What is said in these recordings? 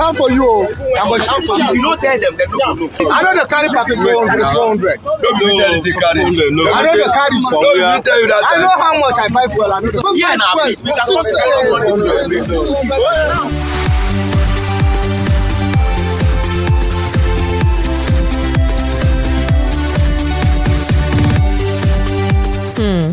I go shout for you. oh. I go shout for You you. no tell them, them no go know. I know the carry package 400. 400. No be me tell you say carry. No I know the carry. No be me tell you that. I know how much I buy fuel. I know the Yeah, now, Fuel. we can come Six and tell. Hmm.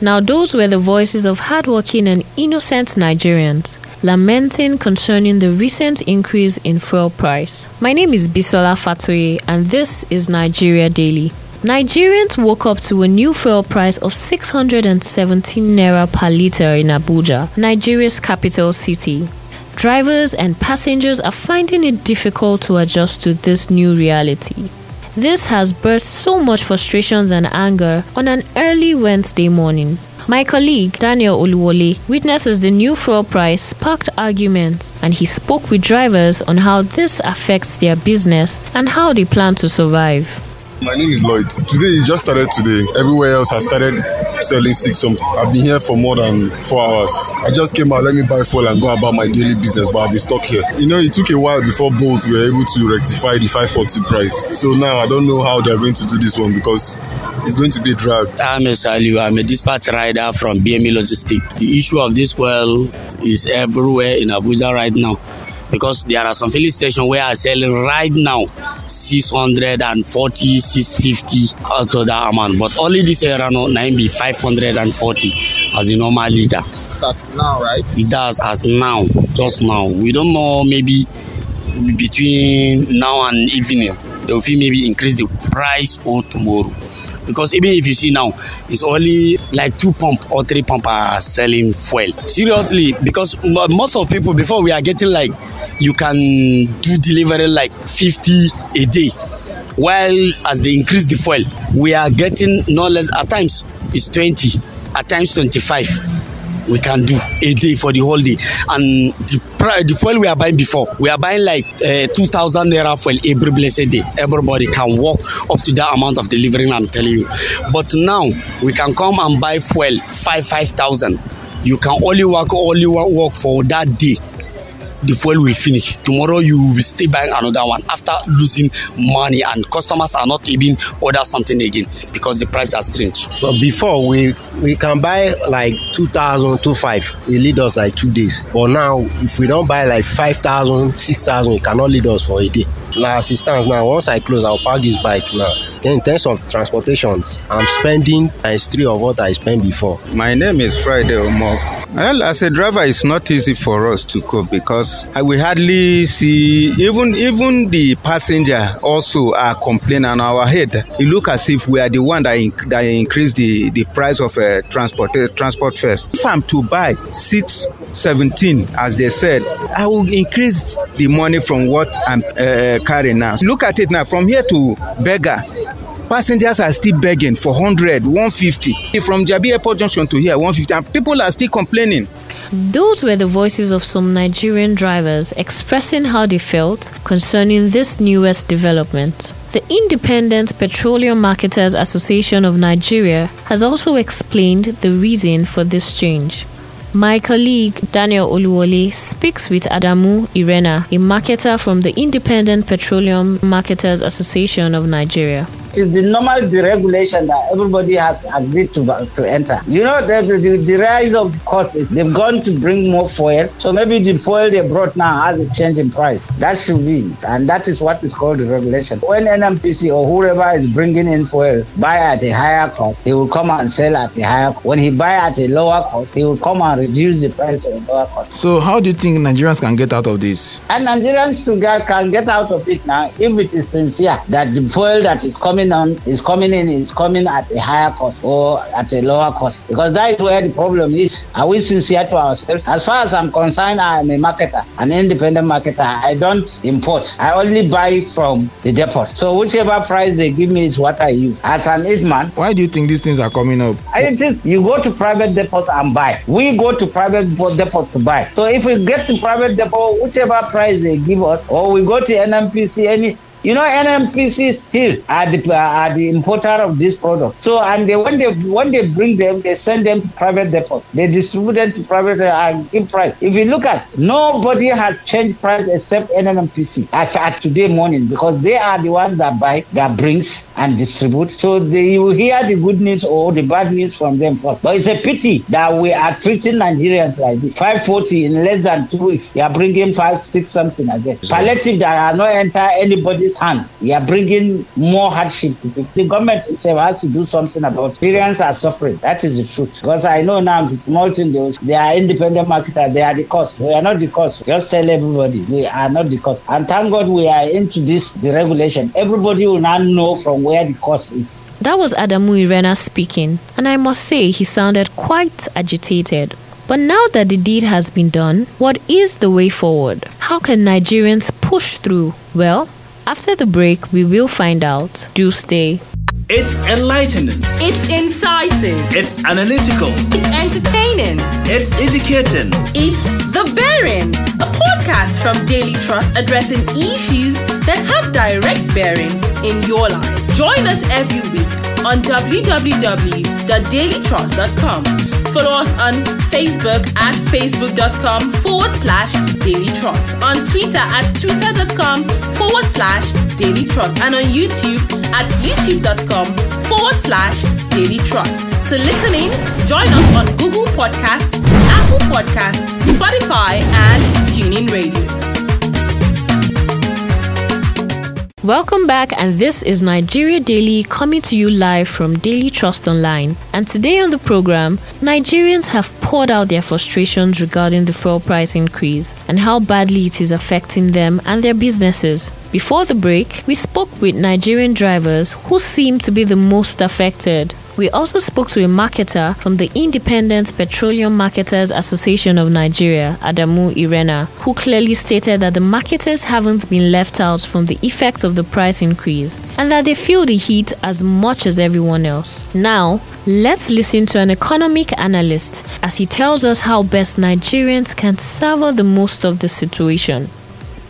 Now, those were the voices of hardworking and innocent Nigerians lamenting concerning the recent increase in fuel price. My name is Bisola Fatoye, and this is Nigeria Daily. Nigerians woke up to a new fuel price of 617 naira per liter in Abuja, Nigeria's capital city. Drivers and passengers are finding it difficult to adjust to this new reality. This has birthed so much frustrations and anger on an early Wednesday morning. My colleague Daniel Oluwole witnesses the new fuel price sparked arguments and he spoke with drivers on how this affects their business and how they plan to survive. My name is Lloyd. Today it just started today. Everywhere else has started selling six something. I've been here for more than four hours. I just came out, let me buy fuel and go about my daily business, but I've been stuck here. You know, it took a while before Bolt were able to rectify the 540 price. So now I don't know how they're going to do this one because it's going to be a. I'm a Saliu. I'm a dispatch rider from BME Logistics. The issue of this fuel is everywhere in Abuja right now because there are some filling stations where are selling right now 640, 650 out of that amount. But only this area now, now be 540 as a normal liter. Start now, right? It does as now, just now. We don't know maybe between now and evening they will feel maybe increase the price or tomorrow. Because even if you see now it's only like two pump or three pump are selling fuel. Seriously because mo- most of people before we are getting like you can do delivery like 50 a day. While as they increase the fuel we are getting no less at times it's 20 at times 25 we can do a day for the whole day. And the price the fuel we are buying before we are buying like uh, 2000 naira fuel every blessed day. Everybody can walk up to that amount of delivering i'm telling you. But now we can come and buy fuel five five thousand. You can only work only wo- work for that day the fuel will finish. Tomorrow you will still buy another one after losing money and customers are not even order something again because the price has changed. But before we we can buy like 2000 25 it lead us like two days. But now if we don buy like 5000 6000 it cannot lead us for a day. Na as e stands now once i close i will park this bike now. Then in terms of transportation i'm spending times three of what i spend before. My name is Friday Omo. Well, as a driver, it's not easy for us to cope because we hardly see even even the passenger also are complaining on our head. It look as if we are the one that inc- that increase the the price of uh, transport uh, transport fares. If I'm to buy six. 17 as they said i will increase the money from what i'm uh, carrying now look at it now from here to beggar passengers are still begging for 100 150 from jabi airport junction to here 150 and people are still complaining Those were the voices of some Nigerian drivers expressing how they felt concerning this newest development. The Independent Petroleum Marketers Association of Nigeria has also explained the reason for this change. My colleague Daniel Oluwole speaks with Adamu Irena, a marketer from the Independent Petroleum Marketers Association of Nigeria. It's the normal deregulation that everybody has agreed to, to enter. You know, the, the, the rise of costs, they've gone to bring more fuel. So maybe the fuel they brought now has a change in price. That should be, it. and that is what is called regulation. When NNPC or whoever is bringing in fuel buy at a higher cost, he will come and sell at a higher cost. When he buy at a lower cost, he will come and reduce the price of the lower cost. So, how do you think Nigerians can get out of this? And Nigerians can get out of it now if it is sincere that the fuel that is coming on is coming in is coming at a higher cost or at a lower cost because that is where the problem is. Are we sincere to ourselves? As far as I'm concerned, I am a marketer, an independent marketer. I don't import. I only buy from the depot. So whichever price they give me is what I use. As an hitman, Why do you think these things are coming up? I think you go to private depots and buy. We go to private depot- depots to buy. So if we get to private depot, whichever price they give us, or we go to NNPC, any You know, NNPC still are the, are the importer of this product. So, and they, when they when they bring them, they send them to private depot. They distribute them to private uh, and give price. If you look at, nobody has changed price except NNPC at, at today morning because they are the ones that buy, that brings and distribute. So they, you hear the good news or the bad news from them first. But it's a pity that we are treating Nigerians like this. 540 in less than two weeks. They are bringing five, six something again. Palliative that are not enter anybody's hand. We are bringing more hardship. The government itself has to do something about it. Syrians are suffering. That is the truth. Because I know now multi they are independent marketers. They are the cost. We are not the cost. Just tell everybody we are not the cost. And thank God we are into this deregulation. Everybody will now know from where the cost is. That was Adamu Irena speaking, and I must say he sounded quite agitated. But now that the deed has been done, what is the way forward? How can Nigerians push through? Well, after the break, we will find out. Do stay. It's enlightening. It's incisive. It's analytical. It's entertaining. It's educating. It's The Bearing, a podcast from Daily Trust addressing issues that have direct bearing in your life. Join us every week on www.dailytrust.com. Follow us on Facebook at facebook.com forward slash daily trust, on Twitter at twitter.com forward slash daily trust, and on YouTube at youtube.com forward slash daily trust. To listen in, join us on Google Podcast, Apple Podcast, Spotify, and TuneIn Radio. Welcome back, and this is Nigeria Daily coming to you live from Daily Trust Online. And today on the program, Nigerians have poured out their frustrations regarding the fuel price increase and how badly it is affecting them and their businesses. Before the break, we spoke with Nigerian drivers who seem to be the most affected. We also spoke to a marketer from the Independent Petroleum Marketers Association of Nigeria, Adamu Irena, who clearly stated that the marketers haven't been left out from the effects of the price increase and that they feel the heat as much as everyone else. Now, let's listen to an economic analyst as he tells us how best Nigerians can savour the most of the situation.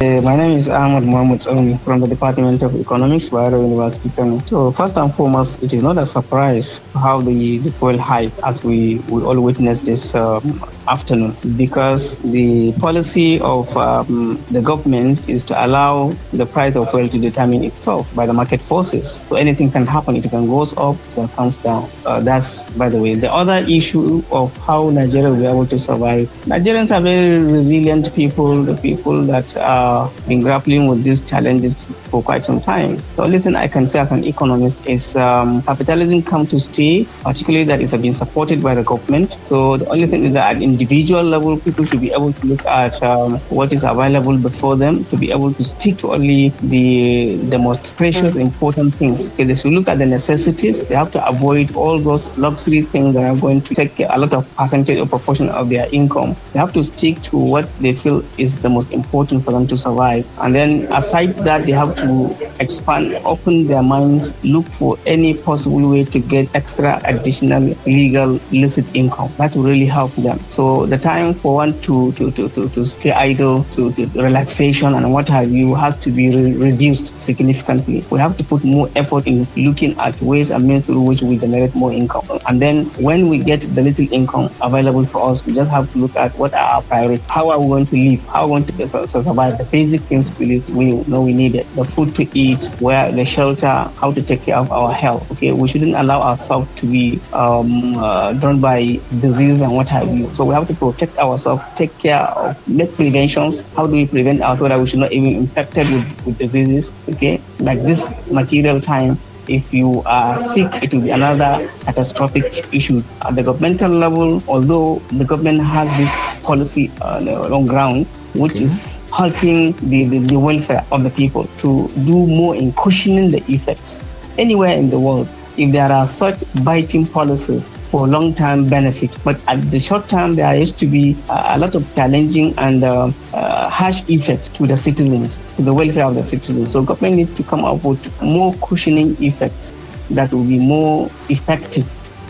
Uh, my name is Ahmad Mohamed Omi from the Department of Economics, Bayero University, Kano. So first and foremost, it is not a surprise how the, the fuel hike as we, we all witnessed this um, afternoon because the policy of um, the government is to allow the price of oil to determine itself by the market forces. So anything can happen. It can go up, it can come down. Uh, that's, by the way. The other issue of how Nigeria will be able to survive. Nigerians are very resilient people, the people that are been grappling with these challenges for quite some time. The only thing I can say as an economist is um, capitalism come to stay, particularly that it has been supported by the government. So the only thing is that at individual level, people should be able to look at um, what is available before them to be able to stick to only the the most precious, important things. Okay, they should look at the necessities. They have to avoid all those luxury things that are going to take a lot of percentage or proportion of their income. They have to stick to what they feel is the most important for them to survive. And then aside that, they have to expand, open their minds, look for any possible way to get extra additional legal illicit income. That will really help them. So the time for one to to, to, to, to stay idle, to, to relaxation and what have you has to be re- reduced significantly. We have to put more effort in looking at ways and means through which we generate more income. And then when we get the little income available for us, we just have to look at what are our priorities. How are we going to live? How are we going to survive? Basic things we, we know we need it. The food to eat, where the shelter, how to take care of our health. Okay, we shouldn't allow ourselves to be um, uh, done by disease and what have you. So we have to protect ourselves, take care of, make preventions. How do we prevent ourselves that we should not even infected with, with diseases? Okay, like this material time if you are sick, it will be another catastrophic issue. At the governmental level, although the government has this policy uh, on ground, which okay. is halting the, the, the, welfare of the people to do more in cushioning the effects. Anywhere in the world, if there are such biting policies for long-term benefit, but at the short term, there used to be a lot of challenging and uh, uh, harsh effects to the citizens, to the welfare of the citizens. So government needs to come up with more cushioning effects that will be more effective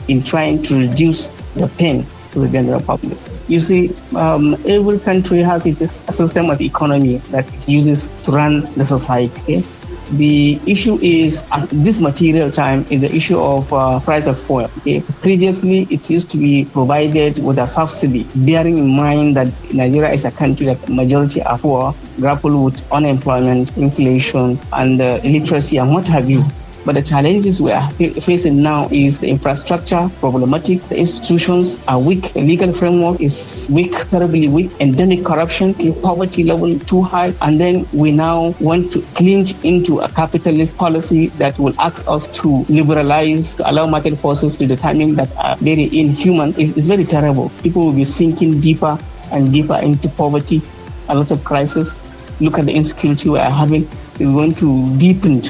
in trying to reduce the pain to the general public. You see, um, every country has its a system of economy that it uses to run the society. The issue is at this material time is the issue of uh, price of fuel. Okay? Previously, it used to be provided with a subsidy, bearing in mind that Nigeria is a country that majority are poor, grapple with unemployment, inflation, and uh, illiteracy, and what have you. But the challenges we are facing now is the infrastructure problematic, the institutions are weak, the legal framework is weak, terribly weak, endemic corruption, poverty level too high, and then we now want to clinch into a capitalist policy that will ask us to liberalize, to allow market forces to determine that are very inhuman. It's, it's very terrible. People will be sinking deeper and deeper into poverty, a lot of crisis. Look at the insecurity we are having is going to deepen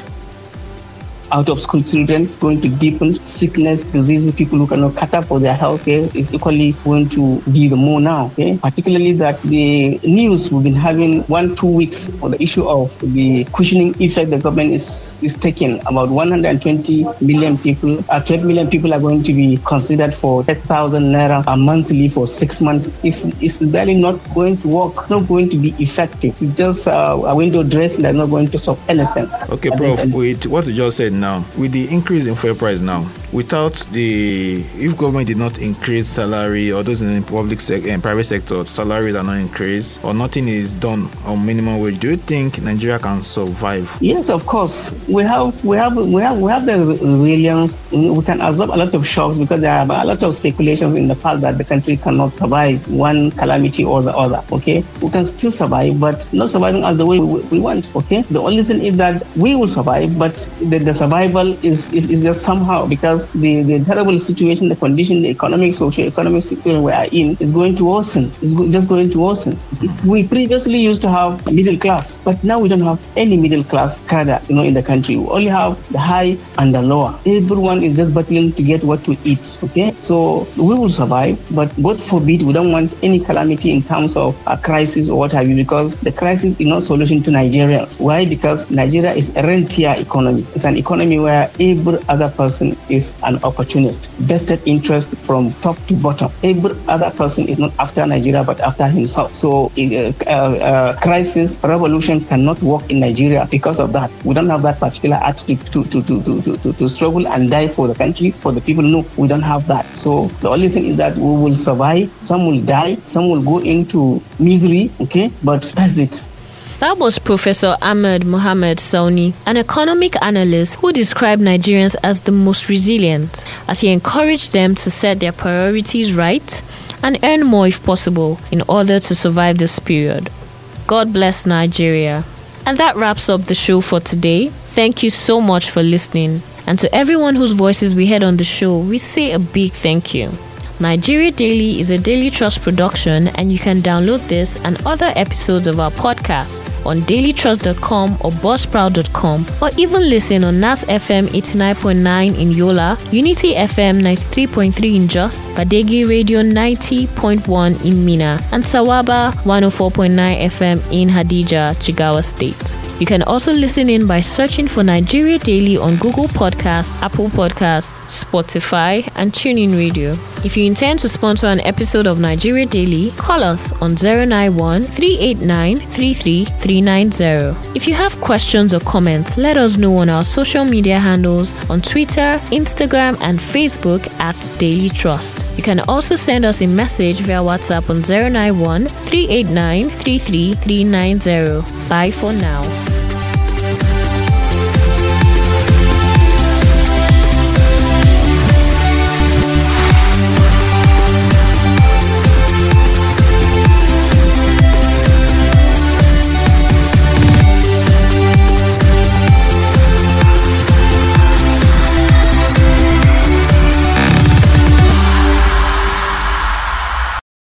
out of school children going to deepen sickness, diseases, people who cannot cater for their health care is equally going to be the more now. Okay? Particularly that the news we've been having one, two weeks on the issue of the cushioning effect the government is, is taking. About 120 million people, uh, 12 million people are going to be considered for 10,000 naira a monthly for six months. It's, it's really not going to work, not going to be effective. It's just uh, a window dressing that's not going to solve anything. Okay, Prof, with what you just said now, with the increase in fuel price now, without the if government did not increase salary or those in the public sec- and private sector salaries are not increased or nothing is done on minimum wage, do you think Nigeria can survive? Yes, of course. We have we have we have we have the resilience. We can absorb a lot of shocks because there are a lot of speculations in the past that the country cannot survive one calamity or the other. Okay, we can still survive, but not surviving as the way we, we want. Okay, the only thing is that we will survive, but the, the survival is, is is just somehow because the the terrible situation, the condition, the economic, socio-economic situation we are in is going to worsen. It's just going to worsen. We previously used to have middle class, but now we don't have any middle class cadre, you know, in the country. We only have the high and the lower. Everyone is just battling to get what to eat. Okay, so we will survive, but God forbid we don't want any calamity in terms of a crisis or what have you, because the crisis is not solution to Nigerians. Why? Because Nigeria is a rentier economy. It's an economy where every other person is an opportunist, vested interest from top to bottom. Every other person is not after Nigeria but after himself. So, uh, uh, crisis, revolution cannot work in Nigeria because of that. We don't have that particular attitude to, to, to, to, to, to struggle and die for the country, for the people. No, we don't have that. So, the only thing is that we will survive. Some will die, some will go into misery, okay? But that's it. That was Professor Ahmed Mohamed Sauni, an economic analyst who described Nigerians as the most resilient, as he encouraged them to set their priorities right and earn more if possible in order to survive this period. God bless Nigeria. And that wraps up the show for today. Thank you so much for listening. And to everyone whose voices we heard on the show, we say a big thank you. Nigeria Daily is a Daily Trust production, and you can download this and other episodes of our podcast on dailytrust.com or buzzsprout.com, or even listen on NAS FM 89.9 in Yola, Unity FM 93.3 in Jos, Badeggi Radio 90.1 in Minna, and Sawaba 104.9 FM in Hadejia, Jigawa State. You can also listen in by searching for Nigeria Daily on Google Podcast, Apple Podcast, Spotify, and TuneIn Radio. If you intend to sponsor an episode of Nigeria Daily, call us on 091 389 33390. If you have questions or comments, let us know on our social media handles on Twitter, Instagram, and Facebook at Daily Trust. You can also send us a message via WhatsApp on 091 389 33390. Bye for now.